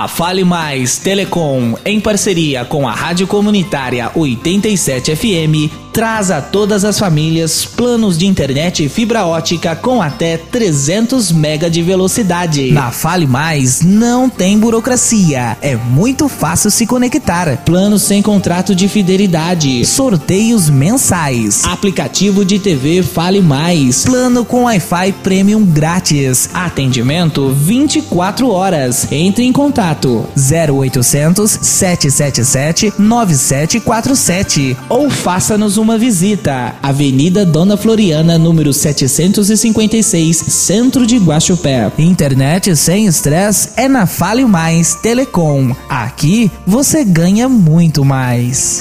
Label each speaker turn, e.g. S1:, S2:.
S1: A Fale Mais Telecom, em parceria com a Rádio Comunitária 87 FM, traz a todas as famílias planos de internet e fibra ótica com até 300 mega de velocidade. Na Fale Mais não tem burocracia, é muito fácil se conectar. Planos sem contrato de fidelidade, sorteios mensais, aplicativo de TV Fale Mais, plano com Wi-Fi Premium grátis, atendimento 24 horas. Entre em contato. 0800 777 9747 ou faça-nos uma visita. Avenida Dona Floriana, número 756, Centro de Guaxupé. Internet sem estresse é na Fale Mais Telecom. Aqui você ganha muito mais.